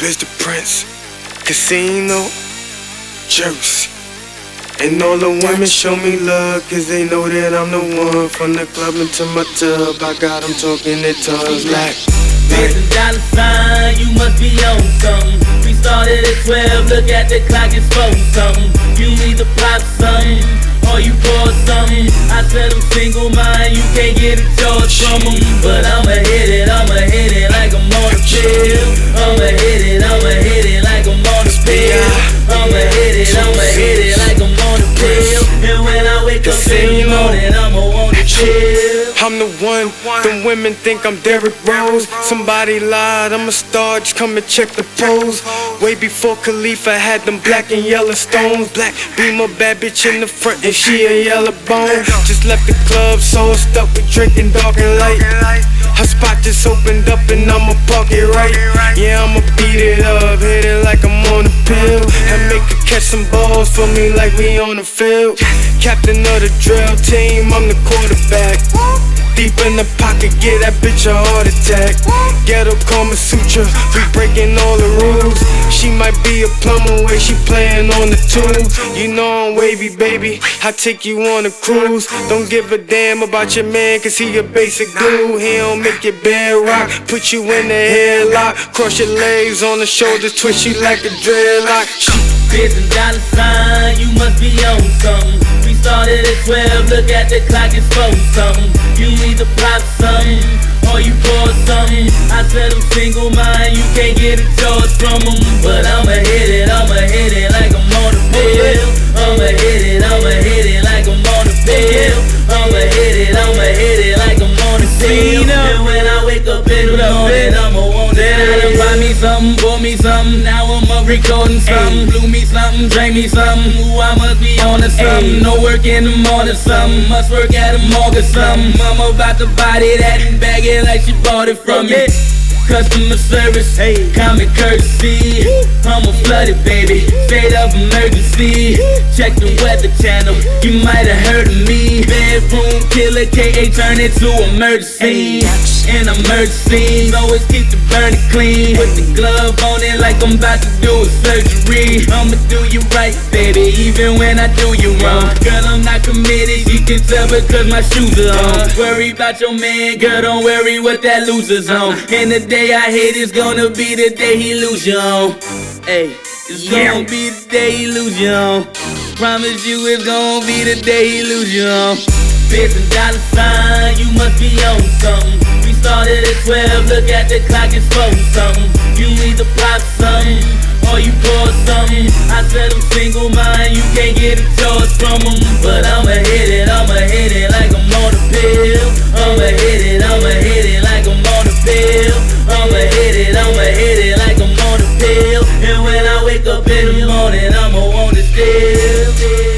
Biz the Prince, Kasino, Juice. And all the women show me love, cause they know that I'm the one. From the club into my tub, I got them talking their tongues like. Million dollar sign, you must be on something. We started at 12, look at the clock, it's 4 something. You need to pop something, or you pour something. I said I'm single mind, you can't get a charge from them. But I'ma hit it, I'ma I'm the one, the women think I'm Derrick Rose. Somebody lied, I'm a star, just come and check the pose. Way before Khalifa had them black and yellow stones. Black beam a bad bitch in the front and she a yellow bone. Just left the club, so stuck with drinking dark and light. Her spot just opened up and I'ma park it right. Yeah, I'ma beat it up, hit it like I'm on a pill. Make catch some balls for me like we on the field. Captain of the drill team, I'm the quarterback. Deep in the pocket, get that bitch a heart attack. Ghetto Kama Sutra, we breaking all the rules. She might be a plumber, way she playing on the tools. You know I'm wavy, baby. I take you on a cruise. Don't give a damn about your man, cause he a basic dude. He don't make your bed rock, put you in the headlock. Cross your legs on the shoulders, twist you like a dreadlock. Million dollar sign, you must be on something. We started at 12, look at the clock, it's 4 something. You need to pop something, or you pour something. I said I'm single mind, you can't get a charge from them. But I'ma Buy me something, pour me something. Now I'm up recording something. Blew me something, drank me something. Ooh, I must be on to something. No work in the morning, something. Must work at a morgue or something. Mama about to body that and bag it like she bought it from me. Customer service, hey, common courtesy. I'm a flooded baby, straight up emergency. Check the weather channel, you might have heard of me. Bedroom killer, KA turn it to emergency. An emergency, always keep the burner clean. Put the glove on it like I'm about to do a surgery. I'ma do you right, baby, even when I do you wrong. Girl, I'm not committed, you can tell because my shoes are on. Worry about your man, girl, don't worry what that loser's on. And the day I hit is gonna be the day he lose you on. Hey, it's gonna be the day he lose you on. Promise you it's gonna be the day he lose you on. Million dollar sign, you must be on something. 12, look at the clock, it's four something. You either pop something or you pour something. I said I'm single mind, you can't get a choice from them. But I'ma hit it, I'ma hit it like I'm on a pill. I'ma hit it, I'ma hit it like I'm on a pill. I'ma hit it, I'ma hit it like I'm on a pill. And when I wake up in the morning, I'ma want it still.